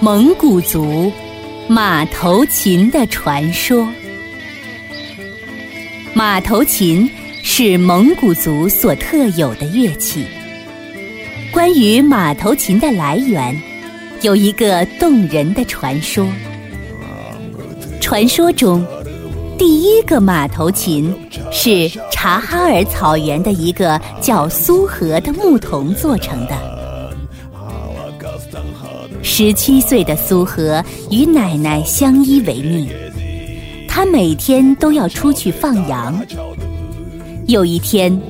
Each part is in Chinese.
蒙古族马头琴的传说。马头琴是蒙古族所特有的乐器。关于马头琴的来源，有一个动人的传说。传说中，第一个马头琴是察哈尔草原的一个叫苏和的牧童做成的。十七岁的苏和与奶奶相依为命，他每天都要出去放羊。有一天，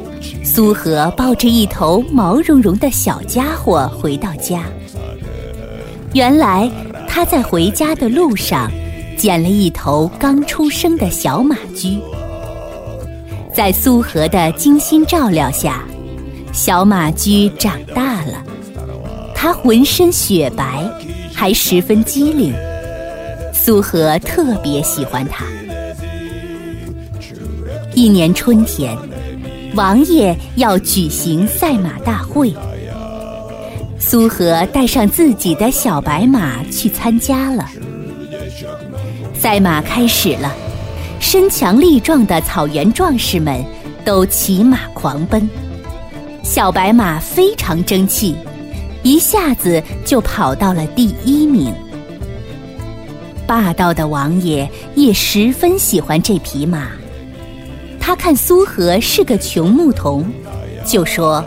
苏和抱着一头毛茸茸的小家伙回到家。原来他在回家的路上捡了一头刚出生的小马驹，在苏和的精心照料下，小马驹长大了。它浑身雪白，还十分机灵。苏和特别喜欢它。一年春天，王爷要举行赛马大会，苏和带上自己的小白马去参加了。赛马开始了，身强力壮的草原壮士们都骑马狂奔，小白马非常争气。一下子就跑到了第一名。霸道的王爷也十分喜欢这匹马，他看苏和是个穷牧童，就说：“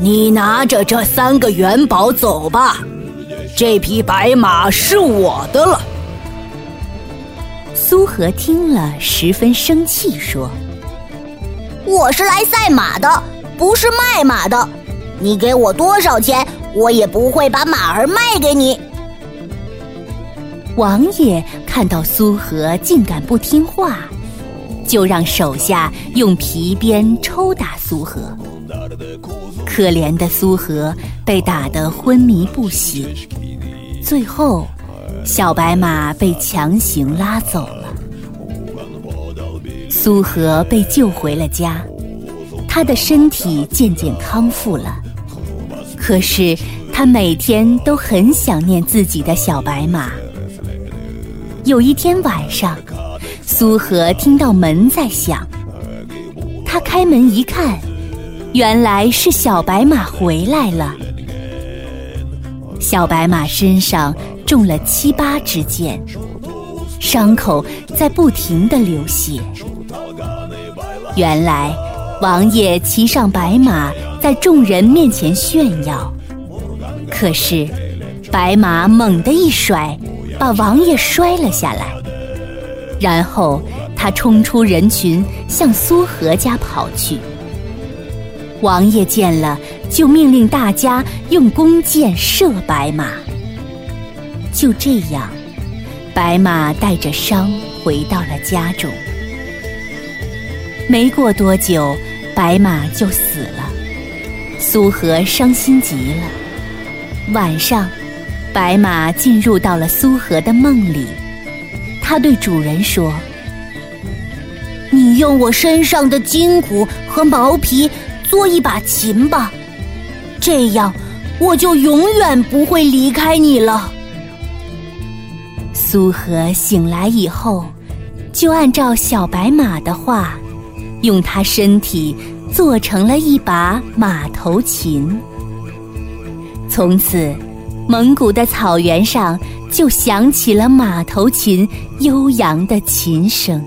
你拿着这三个元宝走吧，这匹白马是我的了。”苏和听了十分生气，说：“我是来赛马的，不是卖马的。”你给我多少钱，我也不会把马儿卖给你。王爷看到苏和竟敢不听话，就让手下用皮鞭抽打苏和。可怜的苏和被打得昏迷不醒，最后小白马被强行拉走了。苏和被救回了家，他的身体渐渐康复了。可是，他每天都很想念自己的小白马。有一天晚上，苏和听到门在响，他开门一看，原来是小白马回来了。小白马身上中了七八支箭，伤口在不停的流血。原来，王爷骑上白马。在众人面前炫耀，可是白马猛地一甩，把王爷摔了下来。然后他冲出人群，向苏和家跑去。王爷见了，就命令大家用弓箭射白马。就这样，白马带着伤回到了家中。没过多久，白马就死了。苏和伤心极了。晚上，白马进入到了苏和的梦里。他对主人说：“你用我身上的筋骨和毛皮做一把琴吧，这样我就永远不会离开你了。”苏和醒来以后，就按照小白马的话，用他身体。做成了一把马头琴。从此，蒙古的草原上就响起了马头琴悠扬的琴声。